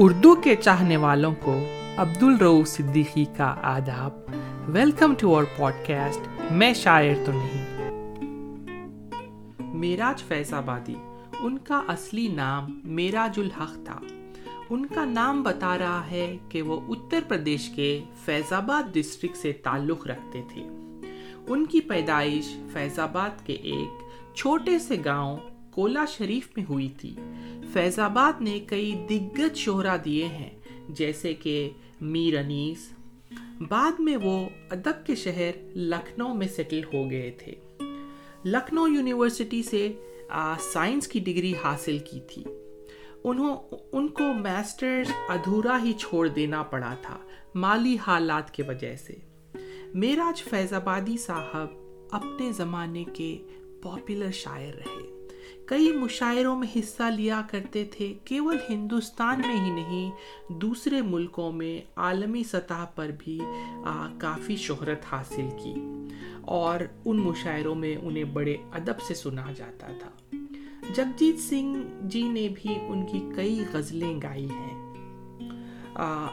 اردو کے چاہنے والوں کو عبد الرو صدیقی کا آداب۔ Welcome to our podcast میں شاعر تو نہیں۔ میراج فیض آبادی، ان کا اصلی نام میراج الحق تھا۔ ان کا نام بتا رہا ہے کہ وہ اتر پردیش کے فیض آباد ڈسٹرکٹ سے تعلق رکھتے تھے۔ ان کی پیدائش فیض آباد کے ایک چھوٹے سے گاؤں کولا شریف میں ہوئی تھی۔ فیض آباد نے کئی دگت شہرا دیے ہیں، جیسے کہ میر انیس۔ بعد میں وہ ادب کے شہر لکھنؤ میں سیٹل ہو گئے تھے۔ لکھنؤ یونیورسٹی سے سائنس کی ڈگری حاصل کی تھی۔ انہوں، ان کو میسٹرز ادھورا ہی چھوڑ دینا پڑا تھا، مالی حالات کے وجہ سے۔ میراج فیض آبادی صاحب اپنے زمانے کے پاپولر شاعر رہے۔ کئی مشاعروں میں حصہ لیا کرتے تھے، کیول ہندوستان میں ہی نہیں، دوسرے ملکوں میں عالمی سطح پر بھی کافی شہرت حاصل کی۔ اور ان مشاعروں میں انہیں بڑے ادب سے سنا جاتا تھا۔ جگجیت سنگھ جی نے بھی ان کی کئی غزلیں گائی ہیں۔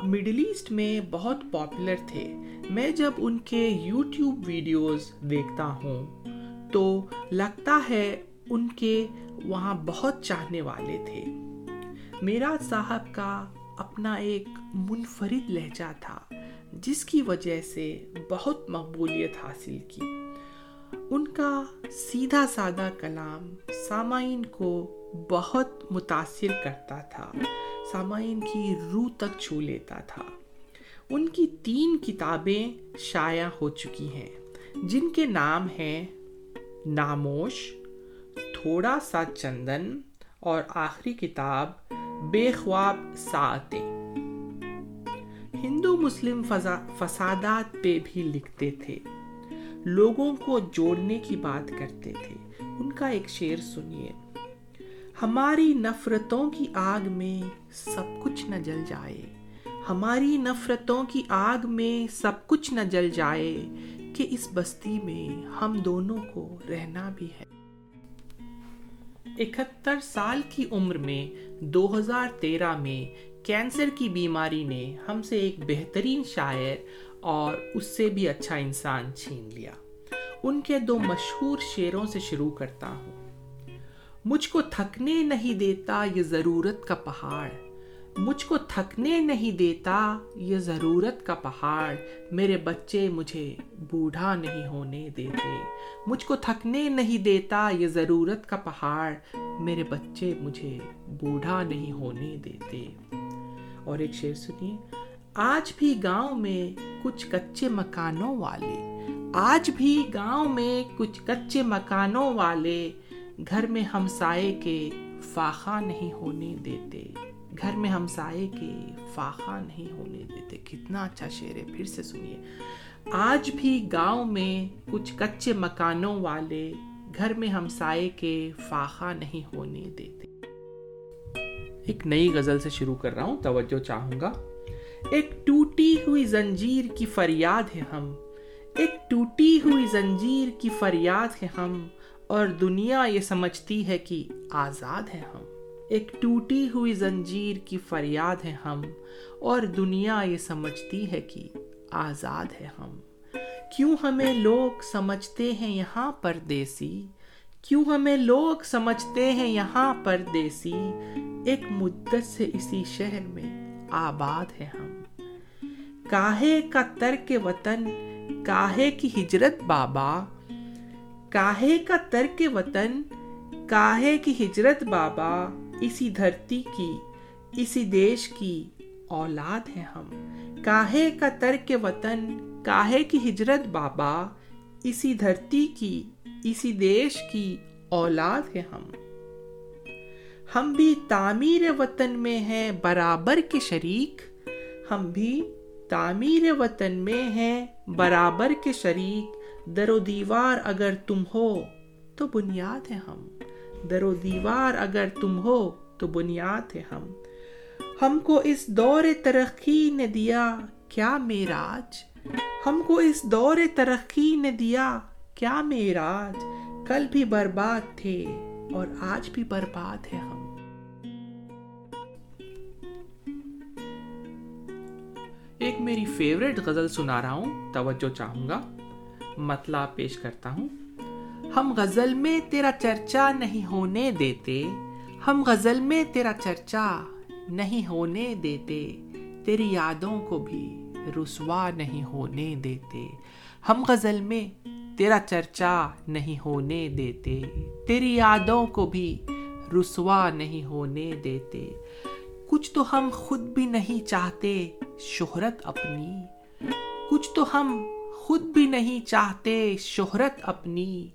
مڈل ایسٹ میں بہت پاپولر تھے۔ میں جب ان کے یوٹیوب ویڈیوز دیکھتا ہوں تو لگتا ہے ان کے وہاں بہت چاہنے والے تھے۔ میرا صاحب کا اپنا ایک منفرد لہجہ تھا، جس کی وجہ سے بہت مقبولیت حاصل کی۔ ان کا سیدھا سادہ کلام سامعین کو بہت متاثر کرتا تھا، سامعین کی روح تک چھو لیتا تھا۔ ان کی تین کتابیں شائع ہو چکی ہیں، جن کے نام ہیں ناموش تھوڑا سا چندن اور آخری کتاب بے خواب ساعتیں۔ ہندو مسلم فسادات پہ بھی لکھتے تھے۔ لوگوں کو جوڑنے کی بات کرتے تھے۔ ان کا ایک شعر سنیے۔ ہماری نفرتوں کی آگ میں سب کچھ نہ جل جائے۔ ہماری نفرتوں کی آگ میں سب کچھ نہ جل جائے کہ اس بستی میں ہم دونوں کو رہنا بھی ہے۔ اکہتر سال کی عمر میں دو ہزار تیرہ میں کینسر کی بیماری نے ہم سے ایک بہترین شاعر اور اس سے بھی اچھا انسان چھین لیا۔ ان کے دو مشہور شعروں سے شروع کرتا ہوں۔ مجھ کو تھکنے نہیں دیتا یہ ضرورت کا پہاڑ۔ مجھ کو تھکنے نہیں دیتا، یہ ضرورت کا پہاڑ۔ میرے بچے مجھے بوڑھا نہیں ہونے دیتے۔ مجھ کو تھکنے نہیں دیتا، یہ ضرورت کا پہاڑ۔ میرے بچے مجھے بوڑھا نہیں ہونے دیتے۔ اور ایک شعر سنیے۔ آج بھی گاؤں میں کچھ کچے مکانوں والے۔ آج بھی گاؤں میں کچھ کچے مکانوں والے۔ گھر میں ہمسائے کے فاخا نہیں ہونے دیتے۔ گھر میں ہم سائے کے فاقہ نہیں ہونے دیتے۔ کتنا اچھا شعر ہے، پھر سے سنیے۔ آج بھی گاؤں میں کچھ کچے مکانوں والے گھر میں ہم سائے کے فاقہ نہیں ہونے دیتے۔ ایک نئی غزل سے شروع کر رہا ہوں، توجہ چاہوں گا۔ ایک ٹوٹی ہوئی زنجیر کی فریاد ہے ہم۔ ایک ٹوٹی ہوئی زنجیر کی فریاد ہے ہم۔ اور دنیا یہ سمجھتی ہے کہ آزاد ہے ہم۔ ایک ٹوٹی ہوئی زنجیر کی فریاد ہے ہم، اور دنیا یہ سمجھتی ہے کہ آزاد ہے ہم۔ کیوں ہمیں لوگ سمجھتے ہیں یہاں پردیسی کیوں ہمیں لوگ سمجھتے ہیں یہاں پردیسی ایک مدت سے اسی شہر میں آباد ہے ہم۔ کاہے کا ترک وطن، کاہے کی ہجرت بابا۔ کاہے کا ترک وطن، کاہے کی ہجرت بابا۔ اسی دھرتی کی، اسی دیش کی اولاد ہیں ہم۔ کاہے کا ترک وطن، کاہے کی ہجرت بابا، اسی دھرتی کی، اسی دیش کی اولاد ہیں ہم۔ ہم بھی تعمیر وطن میں ہیں برابر کے شریک۔ ہم بھی تعمیر وطن میں ہیں برابر کے شریک۔ در و دیوار اگر تم ہو تو بنیاد ہے ہم۔ در و دیوار اگر تم ہو تو بنیاد ہے ہم۔ ہم کو اس دور ترقی نے دیا کیا میراج ہم کو اس دور ترقی نے دیا کیا میراج کل بھی برباد تھے اور آج بھی برباد ہے ہم۔ ایک میری فیوریٹ غزل سنا رہا ہوں، توجہ چاہوں گا۔ مطلب پیش کرتا ہوں۔ ہم غزل میں تیرا چرچا نہیں ہونے دیتے۔ ہم غزل میں تیرا چرچا نہیں ہونے دیتے۔ تیری یادوں کو بھی رسوا نہیں ہونے دیتے۔ ہم غزل میں تیرا چرچا نہیں ہونے دیتے۔ تیری یادوں کو بھی رسوا نہیں ہونے دیتے۔ کچھ تو ہم خود بھی نہیں چاہتے شہرت اپنی۔ کچھ تو ہم خود بھی نہیں چاہتے شہرت اپنی۔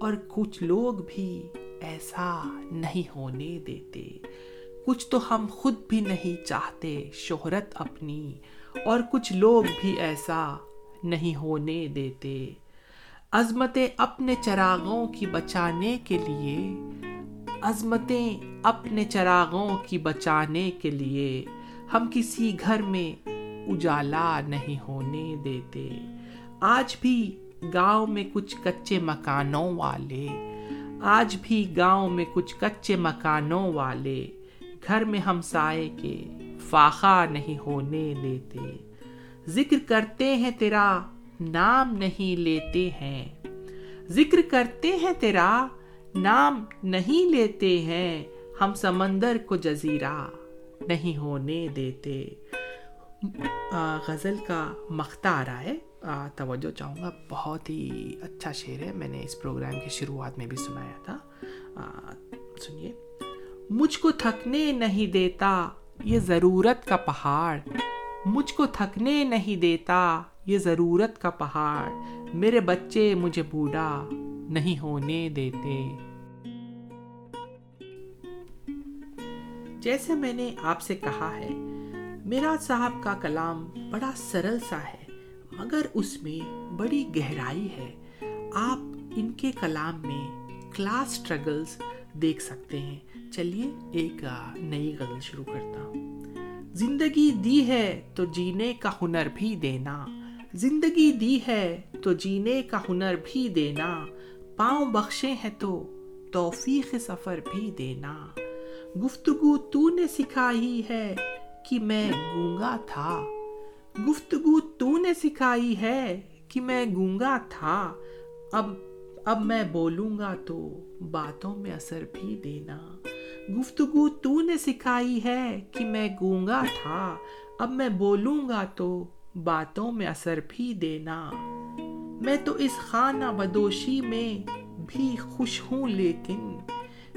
اور کچھ لوگ بھی ایسا نہیں ہونے دیتے۔ کچھ تو ہم خود بھی نہیں چاہتے شہرت اپنی، اور کچھ لوگ بھی ایسا نہیں ہونے دیتے۔ عظمتیں اپنے چراغوں کی بچانے کے لیے، عظمتیں اپنے چراغوں کی بچانے کے لیے ہم کسی گھر میں اجالا نہیں ہونے دیتے۔ آج بھی گاؤں میں کچھ کچے مکانوں والے۔ آج بھی گاؤں میں کچھ کچے مکانوں والے۔ گھر میں ہم سائے کے فاقہ نہیں ہونے دیتے۔ ذکر کرتے ہیں تیرا نام نہیں لیتے ہیں۔ ذکر کرتے ہیں تیرا نام نہیں لیتے ہیں۔ ہم سمندر کو جزیرہ نہیں ہونے دیتے۔ غزل کا مختہ آ رہا ہے۔ توجہ چاہوں گا، بہت ہی اچھا شعر ہے۔ میں نے اس پروگرام کی شروعات میں بھی سنایا تھا۔ سنیے۔ مجھ کو تھکنے نہیں دیتا، یہ ضرورت کا پہاڑ۔ مجھ کو تھکنے نہیں دیتا، یہ ضرورت کا پہاڑ۔ میرے بچے مجھے بوڑھا نہیں ہونے دیتے۔ جیسے میں نے آپ سے کہا ہے، میرا صاحب کا کلام بڑا سرل سا ہے۔ مگر اس میں بڑی گہرائی ہے۔ آپ ان کے کلام میں کلاس سٹرگلز دیکھ سکتے ہیں۔ چلیے ایک نئی غزل شروع کرتا ہوں۔ زندگی دی ہے تو جینے کا ہنر بھی دینا۔ زندگی دی ہے تو جینے کا ہنر بھی دینا۔ پاؤں بخشے ہیں تو توفیق سفر بھی دینا۔ گفتگو تو نے سکھائی ہے کہ میں گونگا تھا۔ گفتگو تو نے سکھائی ہے کہ میں گونگا تھا، اب اب میں بولوں گا تو باتوں میں اثر بھی دینا۔ گفتگو تو نے سکھائی ہے کہ میں گونگا تھا، اب میں بولوں گا تو باتوں میں اثر بھی دینا۔ میں تو اس خانہ بدوشی میں بھی خوش ہوں لیکن،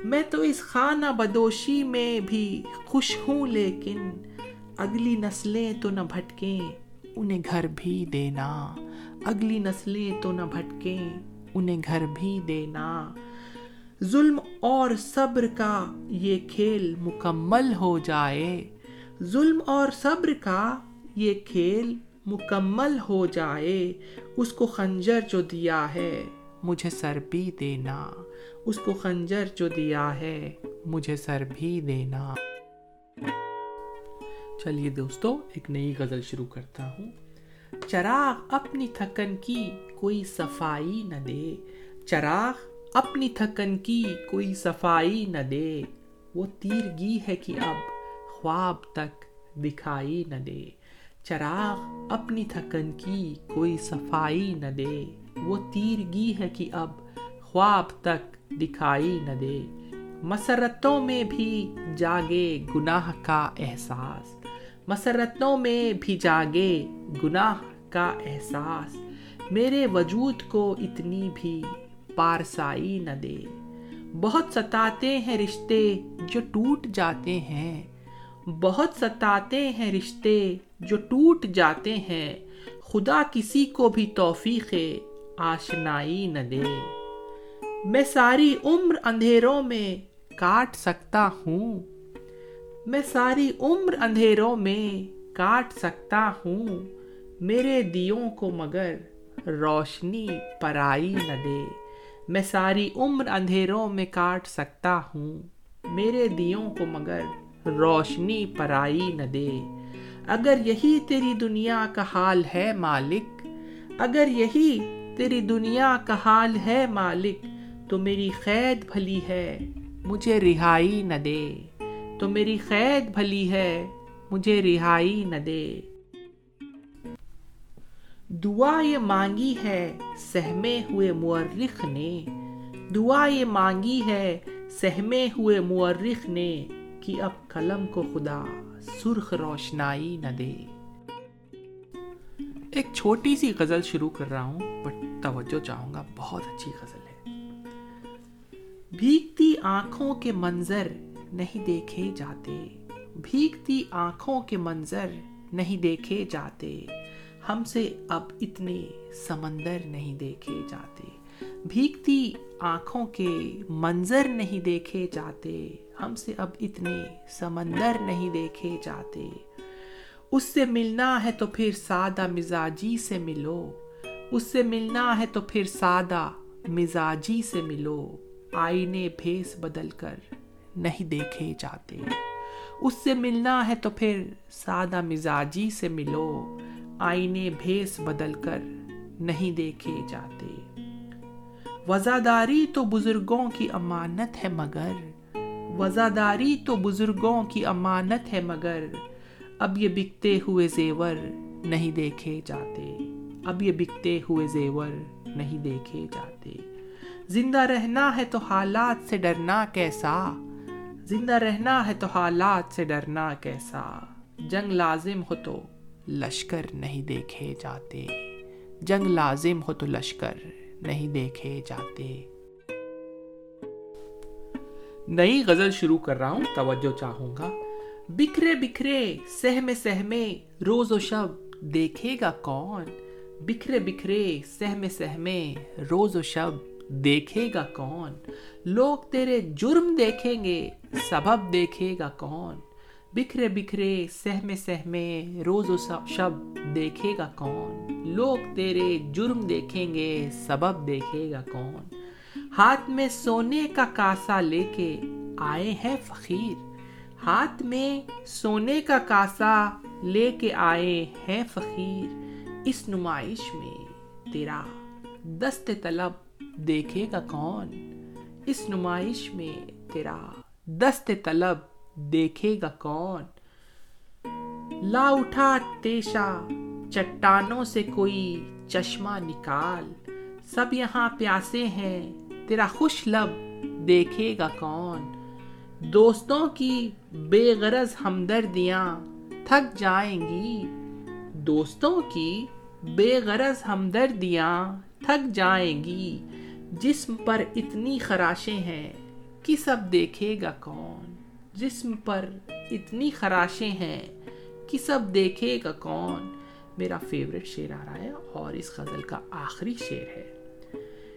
میں تو اس خانہ بدوشی میں بھی خوش ہوں لیکن اگلی نسلیں تو نہ بھٹکیں، انہیں گھر بھی دینا۔ اگلی نسلیں تو نہ بھٹکیں، انہیں گھر بھی دینا۔ ظلم اور صبر کا یہ کھیل مکمل ہو جائے۔ ظلم اور صبر کا یہ کھیل مکمل ہو جائے۔ اس کو خنجر جو دیا ہے، مجھے سر بھی دینا۔ اس کو خنجر جو دیا ہے، مجھے سر بھی دینا۔ چلیے دوستو، ایک نئی غزل شروع کرتا ہوں۔ چراغ اپنی تھکن کی کوئی صفائی نہ دے۔ چراغ اپنی تھکن کی کوئی صفائی نہ دے۔ وہ تیرگی ہے کہ اب خواب تک دکھائی نہ دے۔ چراغ اپنی تھکن کی کوئی صفائی نہ دے۔ وہ تیرگی ہے کہ اب خواب تک دکھائی نہ دے۔ مسرتوں میں بھی جاگے گناہ کا احساس۔ مسرتوں میں بھی جاگے گناہ کا احساس۔ میرے وجود کو اتنی بھی پارسائی نہ دے۔ بہت ستاتے ہیں رشتے جو ٹوٹ جاتے ہیں۔ بہت ستاتے ہیں رشتے جو ٹوٹ جاتے ہیں۔ خدا کسی کو بھی توفیق آشنائی نہ دے۔ میں ساری عمر اندھیروں میں کاٹ سکتا ہوں۔ میں ساری عمر اندھیروں میں کاٹ سکتا ہوں۔ میرے دیوں کو مگر روشنی پرائی نہ دے۔ میں ساری عمر اندھیروں میں کاٹ سکتا ہوں۔ میرے دیوں کو مگر روشنی پرائی نہ دے۔ اگر یہی تیری دنیا کا حال ہے مالک، اگر یہی تیری دنیا کا حال ہے مالک، تو میری قید بھلی ہے، مجھے رہائی نہ دے۔ تو میری قید بھلی ہے، مجھے رہائی نہ دے۔ دعا یہ مانگی ہے، سہمے ہوئے مورخ نے۔ دعا یہ مانگی ہے، سہمے ہوئے مورخ نے۔ کہ اب قلم کو خدا سرخ روشنائی نہ دے۔ ایک چھوٹی سی غزل شروع کر رہا ہوں، بٹ توجہ چاہوں گا، بہت اچھی غزل ہے۔ بھیگتی آنکھوں کے منظر نہیں دیکھے جاتے۔ بھیگتی آنکھوں کے منظر نہیں دیکھے جاتے۔ ہم سے اب اتنے سمندر نہیں دیکھے جاتے۔ بھیگتی آنکھوں کے منظر نہیں دیکھے جاتے۔ ہم سے اب اتنے سمندر نہیں دیکھے جاتے۔ اس سے ملنا ہے تو پھر سادہ مزاجی سے ملو۔ اس سے ملنا ہے تو پھر سادہ مزاجی سے ملو۔ آئینے بھیس بدل کر۔ نہیں دیکھے جاتے۔ اس سے ملنا ہے تو پھر سادہ مزاجی سے ملو۔ آئینے بھیس بدل کر نہیں دیکھے جاتے۔ وزاداری تو بزرگوں کی امانت ہے مگر۔ وزاداری تو بزرگوں کی امانت ہے مگر۔ اب یہ بکتے ہوئے زیور نہیں دیکھے جاتے۔ اب یہ بکتے ہوئے زیور نہیں دیکھے جاتے۔ زندہ رہنا ہے تو حالات سے ڈرنا کیسا؟ زندہ رہنا ہے تو حالات سے ڈرنا کیسا؟ جنگ لازم ہو تو لشکر نہیں دیکھے جاتے۔ جنگ لازم ہو تو لشکر نہیں دیکھے جاتے۔ نئی غزل شروع کر رہا ہوں، توجہ چاہوں گا۔ بکھرے بکھرے، سہمے سہمے، روز و شب دیکھے گا کون؟ بکھرے بکھرے، سہمے سہمے، روز و شب دیکھے گا کون؟ لوگ تیرے جرم دیکھیں گے، سبب دیکھے گا کون؟ بکھرے بکھرے، سہمے سہمے، روز و شب دیکھے گا کون؟ لوگ تیرے جرم دیکھیں گے، سبب دیکھے گا کون؟ ہاتھ میں سونے کا کاسا لے کے آئے ہیں فقیر۔ ہاتھ میں سونے کا کاسا لے کے آئے ہیں فقیر۔ اس نمائش میں تیرا دست طلب دیکھے گا کون؟ اس نمائش میں تیرا دست طلب دیکھے گا کون؟ لا اٹھا تیشا، چٹانوں سے کوئی چشمہ نکال۔ سب یہاں پیاسے ہیں، تیرا خوش لب دیکھے گا کون؟ دوستوں کی بے غرض ہمدردیاں تھک جائیں گی۔ دوستوں کی بے غرض ہمدردیاں تھک جائیں گی۔ جسم پر اتنی خراشیں ہیں کہ سب دیکھے گا کون؟ جسم پر اتنی خراشیں ہیں کہ سب دیکھے گا کون؟ میرا فیوریٹ شعر آ رہا ہے اور اس غزل کا آخری شعر ہے۔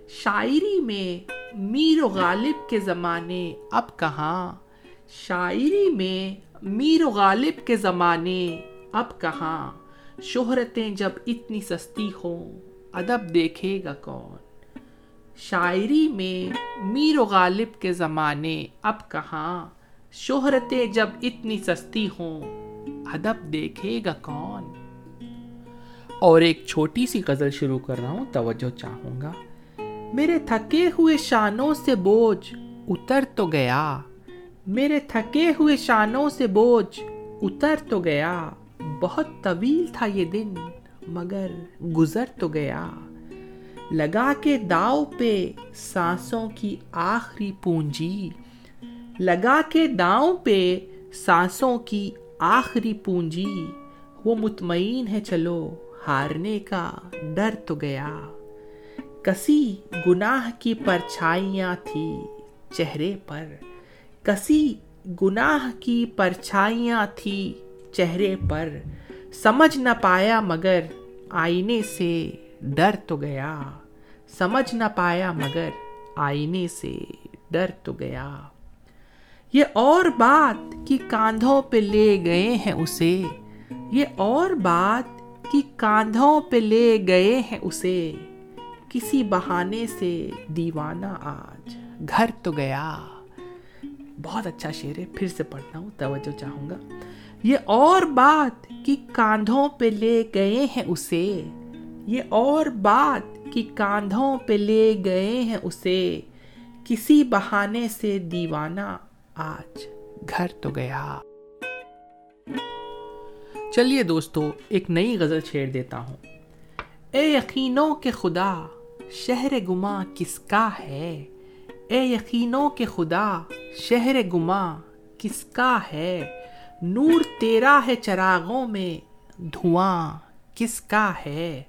شاعری میں میر و غالب کے زمانے اب کہاں؟ شاعری میں میر و غالب کے زمانے اب کہاں؟ شہرتیں جب اتنی سستی ہوں، ادب دیکھے گا کون؟ شاعری میں میر و غالب کے زمانے، اب کہاں؟ شہرتیں جب اتنی سستی ہوں، ادب دیکھے گا کون؟ اور ایک چھوٹی سی غزل شروع کر رہا ہوں، توجہ چاہوں گا۔ میرے تھکے ہوئے شانوں سے بوجھ اتر تو گیا۔ میرے تھکے ہوئے شانوں سے بوجھ اتر تو گیا۔ بہت طویل تھا یہ دن، مگر گزر تو گیا۔ لگا کے داؤ پہ سانسوں کی آخری پونجی۔ لگا کے داؤں پہ سانسوں کی آخری پونجی۔ وہ مطمئن ہے چلو، ہارنے کا ڈر تو گیا۔ کسی گناہ کی پرچھائیاں تھی چہرے پر۔ کسی گناہ کی پرچھائیاں تھی چہرے پر۔ سمجھ نہ پایا مگر آئینے سے ڈر تو گیا۔ سمجھ نہ پایا مگر آئینے سے ڈر تو گیا۔ یہ اور بات کہ کاندھوں پہ لے گئے ہیں اسے۔ یہ اور بات کہ کاندھوں پہ لے گئے ہیں اسے۔ کسی بہانے سے دیوانہ آج گھر تو گیا۔ بہت اچھا شعر ہے، پھر سے پڑھتا ہوں، توجہ چاہوں گا۔ یہ اور بات کہ کاندھوں پہ لے گئے ہیں اسے۔ یہ اور بات کہ کاندھوں پہ لے گئے ہیں اسے۔ کسی بہانے سے دیوانہ آج گھر تو گیا۔ چلیے دوستو، ایک نئی غزل چھیڑ دیتا ہوں۔ اے یقینوں کے خدا، شہر گما کس کا ہے؟ اے یقینوں کے خدا، شہر گما کس کا ہے؟ نور تیرا ہے چراغوں میں، دھواں کس کا ہے؟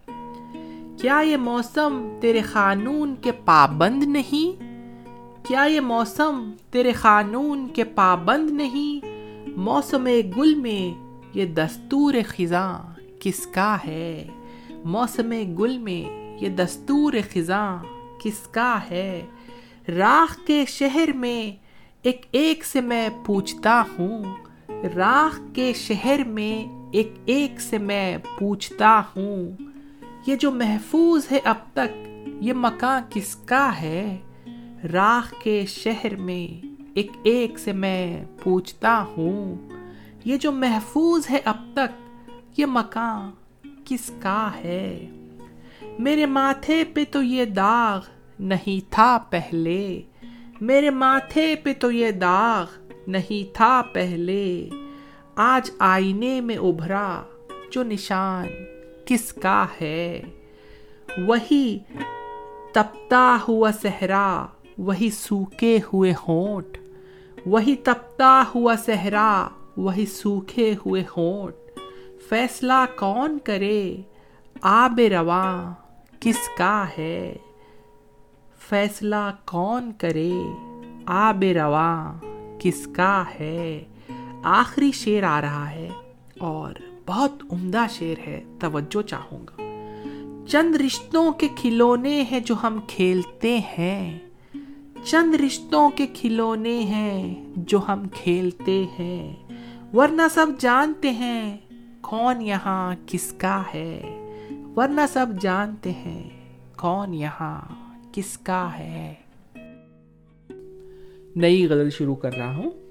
کیا یہ موسم تیرے قانون کے پابند نہیں؟ کیا یہ موسم تیرے قانون کے پابند نہیں؟ موسم گل میں یہ دستور خزاں کس کا ہے؟ موسم گل میں یہ دستور خزاں کس کا ہے؟ راکھ کے شہر میں ایک ایک سے میں پوچھتا ہوں راکھ کے شہر میں ایک ایک سے میں پوچھتا ہوں یہ جو محفوظ ہے اب تک، یہ مکان کس کا ہے؟ راکھ کے شہر میں ایک ایک سے میں پوچھتا ہوں، یہ جو محفوظ ہے اب تک، یہ مکان کس کا ہے؟ میرے ماتھے پہ تو یہ داغ نہیں تھا پہلے۔ میرے ماتھے پہ تو یہ داغ نہیں تھا پہلے۔ آج آئینے میں ابھرا جو نشان کس کا ہے؟ وہی تپتا ہوا صحرا، وہی سوکھے ہوئے ہونٹ، وہی تپتا ہوا صحرا، وہی سوکھے ہوئے ہونٹ۔ فیصلہ کون کرے؟ آب رواں، کس کا ہے؟ فیصلہ کون کرے؟ آب رواں، کس کا ہے؟ آخری شعر آ رہا ہے اور بہت عمدہ شعر ہے، توجہ چاہوں گا۔ چند رشتوں کے کھلونے ہیں جو ہم کھیلتے ہیں۔ چند رشتوں کے کھلونے ہیں جو ہم کھیلتے ہیں۔ ورنہ سب جانتے ہیں کون یہاں کس کا ہے۔ ورنہ سب جانتے ہیں کون یہاں کس کا ہے۔ نئی غزل شروع کر رہا ہوں۔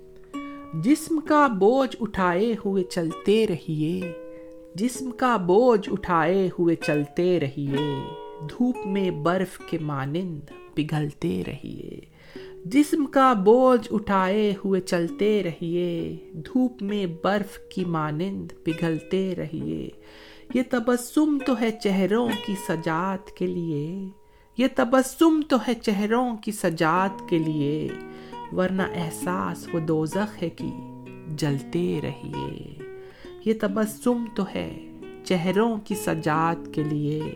جسم کا بوجھ اٹھائے ہوئے چلتے رہیے۔ جسم کا بوجھ اٹھائے ہوئے چلتے رہیے۔ دھوپ میں برف کے مانند پگھلتے رہیے۔ جسم کا بوجھ اٹھائے ہوئے چلتے رہیے۔ دھوپ میں برف کی مانند پگھلتے رہیے۔ یہ تبسم تو ہے چہروں کی سجات کے لیے۔ یہ تبسم تو ہے چہروں کی سجات کے لیے۔ ورنہ احساس وہ دوزخ ہے کہ جلتے رہیے۔ یہ تبسم تو ہے چہروں کی سجات کے لیے۔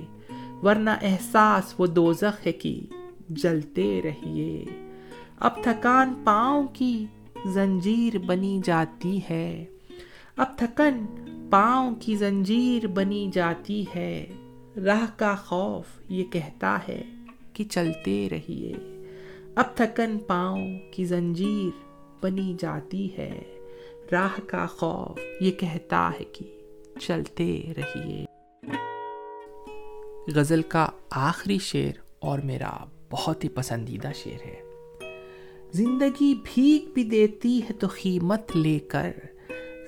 ورنہ احساس وہ دوزخ ہے کہ جلتے رہیے۔ اب تھکان پاؤں کی زنجیر بنی جاتی ہے۔ اب تھکن پاؤں کی زنجیر بنی جاتی ہے۔ راہ کا خوف یہ کہتا ہے کہ چلتے رہیے۔ اب تھکن پاؤں کی زنجیر بنی جاتی ہے۔ راہ کا خوف یہ کہتا ہے کہ چلتے رہیے۔ غزل کا آخری شعر اور میرا بہت ہی پسندیدہ شعر ہے۔ زندگی بھیگ بھی دیتی ہے تو قیمت لے کر۔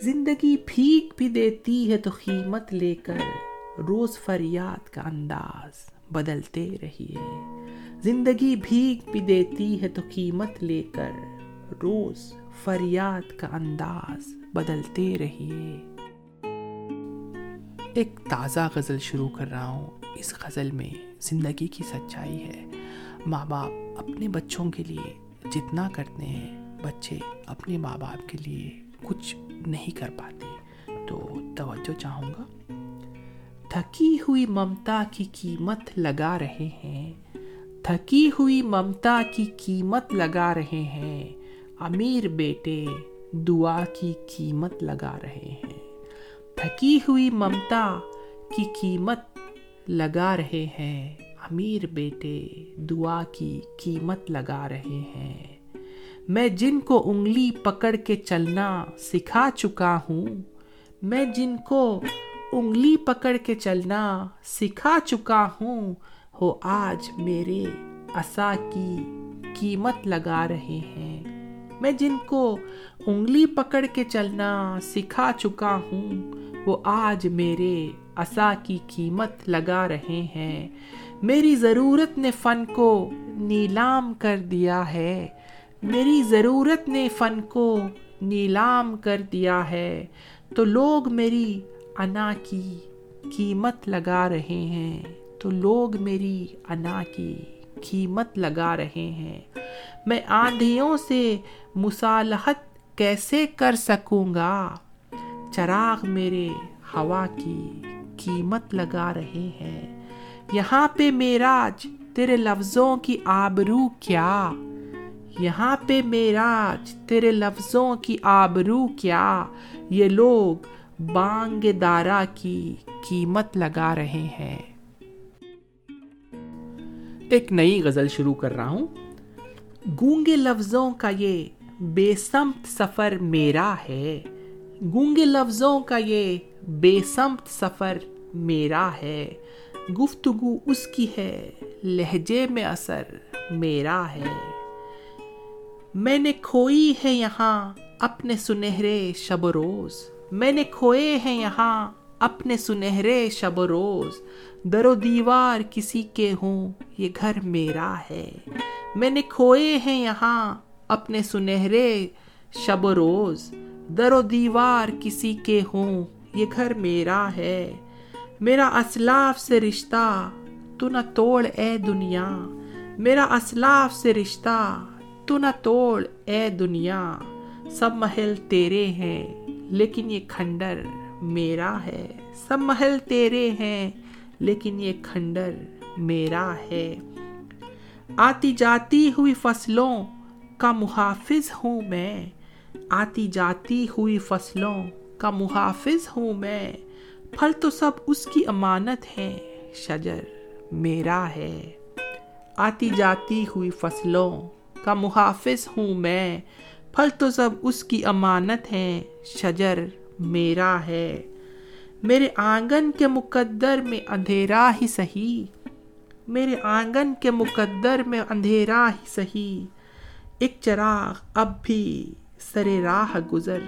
زندگی بھیگ بھی دیتی ہے تو قیمت لے کر۔ روز فریاد کا انداز بدلتے رہیے۔ زندگی بھیگ بھی دیتی ہے تو قیمت لے کر روز فریاد کا انداز بدلتے رہیے۔ ایک تازہ غزل شروع کر رہا ہوں۔ اس غزل میں زندگی کی سچائی ہے۔ ماں باپ اپنے بچوں کے لیے جتنا کرتے ہیں، بچے اپنے ماں باپ کے لیے کچھ نہیں کر پاتے۔ تو توجہ چاہوں گا؟ تھکی ہوئی ممتا کی قیمت لگا رہے ہیں۔ تھکی ہوئی ممتا کی قیمت لگا رہے ہیں امیر بیٹے دعا کی قیمت لگا رہے ہیں تھکی ہوئی ممتا کی قیمت لگا رہے ہیں امیر بیٹے دعا کی قیمت لگا رہے ہیں میں جن کو انگلی پکڑ کے چلنا سکھا چکا ہوں میں جن کو انگلی پکڑ کے چلنا سکھا چکا ہوں ہو آج میرے عصا کی قیمت لگا رہے ہیں۔ میں جن کو انگلی پکڑ کے چلنا سکھا چکا ہوں، وہ آج میرے عصا کی قیمت لگا رہے ہیں۔ میری ضرورت نے فن کو نیلام کر دیا ہے۔ میری ضرورت نے فن کو نیلام کر دیا ہے۔ تو لوگ میری انا کی قیمت لگا رہے ہیں۔ تو لوگ میری انا کی قیمت لگا رہے ہیں۔ میں آندھیوں سے مصالحت کیسے کر سکوں گا؟ چراغ میرے ہوا کی قیمت لگا رہے ہیں۔ یہاں پہ میراج، تیرے لفظوں کی آبرو کیا؟ یہاں پہ میراج، تیرے لفظوں کی آبرو کیا؟ یہ لوگ بانگ دارا کی قیمت لگا رہے ہیں۔ ایک نئی غزل شروع کر رہا ہوں۔ گونگے لفظوں کا یہ بے سمت سفر میرا ہے۔ گونگے لفظوں کا یہ بے سمت سفر میرا ہے۔ گفتگو اس کی ہے، لہجے میں اثر میرا ہے۔ میں نے کھوئی ہے یہاں اپنے سنہرے شب و روز۔ میں نے کھوئے ہیں یہاں اپنے سنہرے شب و روز۔ در و دیوار کسی کے ہوں، یہ گھر میرا ہے۔ میں نے کھوئے ہیں یہاں اپنے سنہرے شب و روز۔ در و دیوار کسی کے ہوں، یہ گھر میرا ہے۔ میرا اسلاف سے رشتہ، تو نہ توڑ اے دنیا۔ میرا اسلاف سے رشتہ، تو نہ توڑ اے دنیا۔ سب محل تیرے ہیں، لیکن یہ کھنڈر میرا ہے۔ سب محل تیرے ہیں لیکن یہ کھنڈر میرا ہے۔ آتی جاتی ہوئی فصلوں کا محافظ ہوں میں۔ آتی جاتی ہوئی فصلوں کا محافظ ہوں میں۔ پھل تو سب اس کی امانت ہے شجر میرا ہے۔ آتی جاتی ہوئی فصلوں کا محافظ ہوں میں۔ پھل تو سب اس کی امانت ہے شجر میرا ہے۔ میرے آنگن کے مقدر میں اندھیرا ہی سہی میرے آنگن کے مقدر میں اندھیرا ہی سہی ایک چراغ اب بھی سر راہ گزر،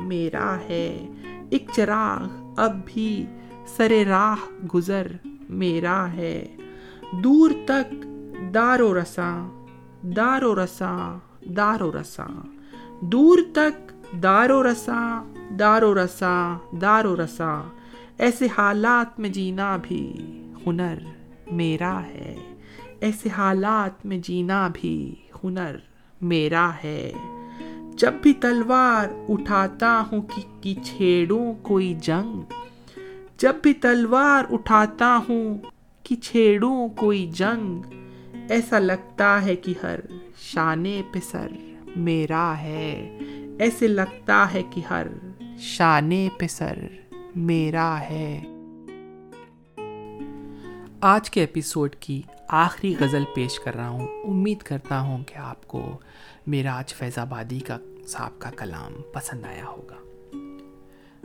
میرا ہے۔ ایک چراغ اب بھی سر راہ گزر، میرا ہے۔ دور تک دار و رساں، دار و رساں، دار و رساں۔ دور تک دار و رساں، دار و رساں، دار و رساں۔ ایسے حالات میں جینا بھی ہنر میرا ہے۔ ایسے حالات میں جینا بھی ہنر میرا ہے۔ جب بھی تلوار اٹھاتا ہوں کہ چھیڑوں کوئی جنگ، جب بھی تلوار اٹھاتا ہوں کہ چھیڑوں کوئی جنگ، ایسا لگتا ہے کہ ہر شانے پہ سر میرا ہے۔ ایسے لگتا ہے کہ ہر شانے پہ سر میرا ہے۔ آج کے ایپیسوڈ کی آخری غزل پیش کر رہا ہوں۔ امید کرتا ہوں کہ آپ کو میرا آج فیض آبادی کا صاحب کا کلام پسند آیا ہوگا۔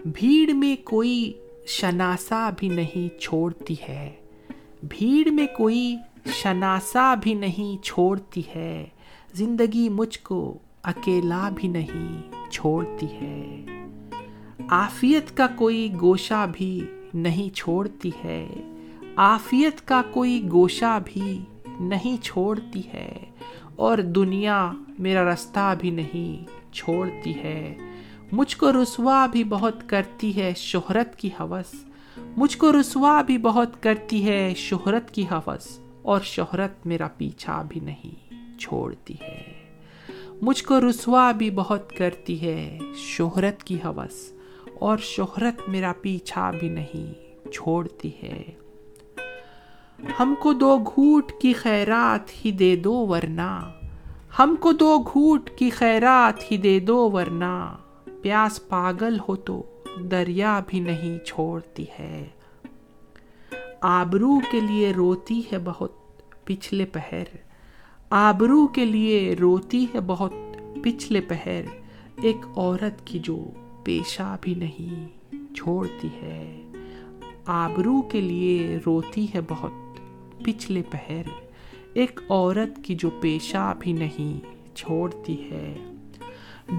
بھیڑ میں کوئی شناسا بھی نہیں چھوڑتی ہے۔ بھیڑ میں کوئی شناسا بھی نہیں چھوڑتی ہے۔ زندگی مجھ کو اکیلا بھی نہیں چھوڑتی ہے۔ آفیت کا کوئی گوشہ بھی نہیں چھوڑتی ہے۔ آفیت کا کوئی گوشہ بھی نہیں چھوڑتی ہے۔ اور دنیا میرا رستہ بھی نہیں چھوڑتی ہے۔ مجھ کو رسوا بھی بہت کرتی ہے شہرت کی حوث۔ مجھ کو رسوا بھی بہت کرتی ہے شہرت کی حوث۔ اور شہرت میرا پیچھا بھی نہیں چھوڑتی ہے۔ مجھ کو رسوا بھی بہت کرتی ہے شہرت کی حوث۔ اور شہرت میرا پیچھا بھی نہیں، چھوڑتی ہے۔ ہم کو دو گھوٹ کی خیرات ہی دے دو ورنہ۔ ہم کو دو گھوٹ کی خیرات ہی دے دو ورنہ۔ پیاس پاگل ہو تو دریا بھی نہیں چھوڑتی ہے۔ آبرو کے لیے روتی ہے بہت پچھلے پہر۔ آبرو کے لیے روتی ہے بہت پچھلے پہر۔ ایک عورت کی جو پیشہ بھی نہیں، چھوڑتی ہے۔ آبرو کے لیے روتی ہے بہت۔ پچھلے پہر، ایک عورت کی جو پیشہ بھی نہیں، چھوڑتی ہے۔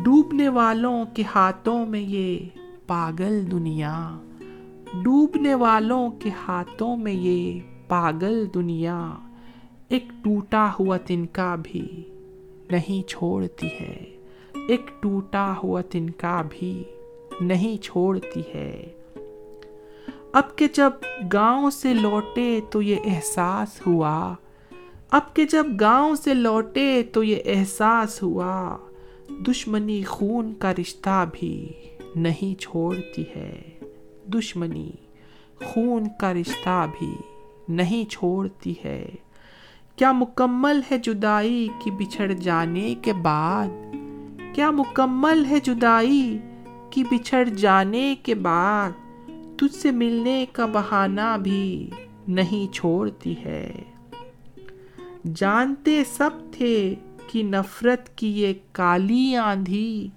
ڈوبنے والوں کے ہاتھوں میں یہ پاگل دنیا۔ ڈوبنے والوں کے ہاتھوں میں یہ پاگل دنیا۔ ایک ٹوٹا ہوا تنکا بھی نہیں، چھوڑتی ہے۔ ایک ٹوٹا ہوا تنکا بھی نہیں چھوڑتی ہے۔ اب کے جب گاؤں سے لوٹے تو یہ احساس ہوا۔ اب کے جب گاؤں سے لوٹے تو یہ احساس ہوا۔ دشمنی خون کا رشتہ بھی نہیں چھوڑتی ہے۔ دشمنی خون کا رشتہ بھی نہیں چھوڑتی ہے۔ کیا مکمل ہے جدائی کی بچھڑ جانے کے بعد؟ کیا مکمل ہے جدائی کی بچھڑ جانے کے بعد تجھ سے ملنے کا بہانہ بھی نہیں چھوڑتی ہے۔ جانتے سب تھے کہ نفرت کی یہ کالی آندھی،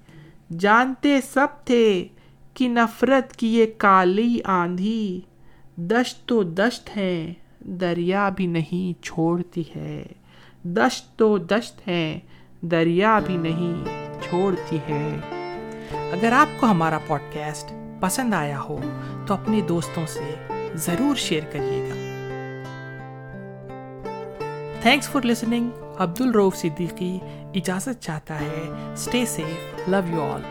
جانتے سب تھے کہ نفرت کی یہ کالی آندھی دشت تو دشت ہیں، دریا بھی نہیں چھوڑتی ہے۔ دشت تو دشت ہیں، دریا بھی نہیں چھوڑتی ہے۔ اگر آپ کو ہمارا پوڈ کاسٹ پسند آیا ہو تو اپنے دوستوں سے ضرور شیئر کریے گا۔ تھینکس فار لسننگ عبد الروف صدیقی اجازت چاہتا ہے stay safe love you all